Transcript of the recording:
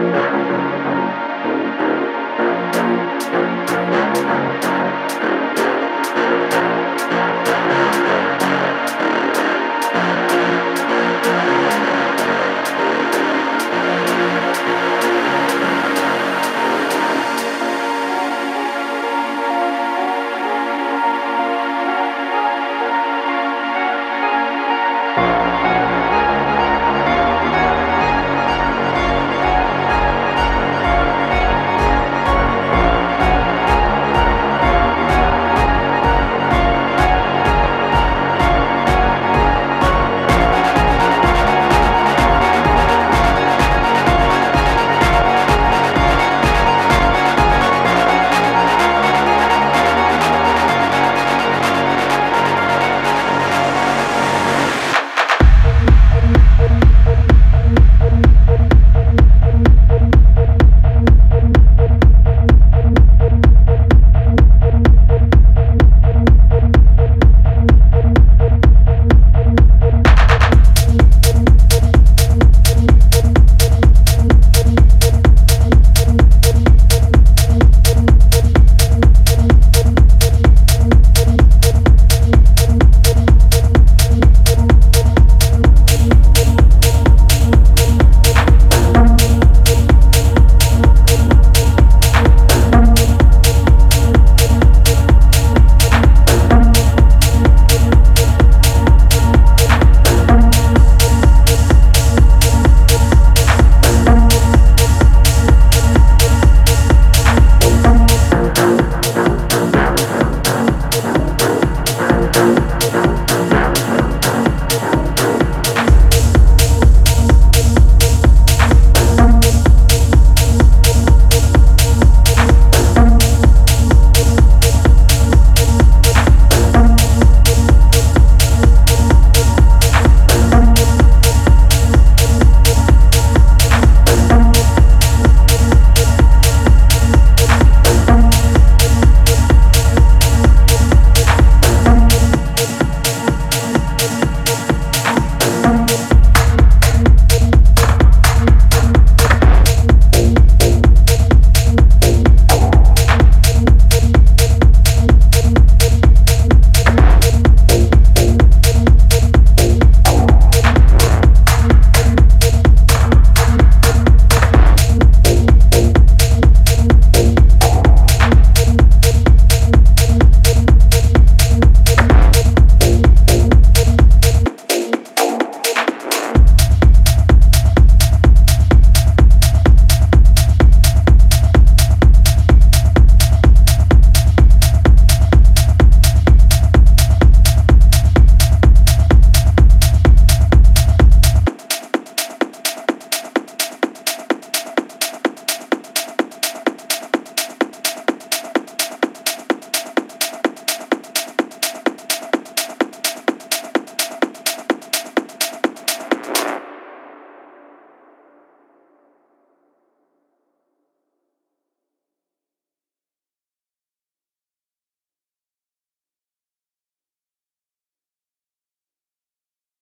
Música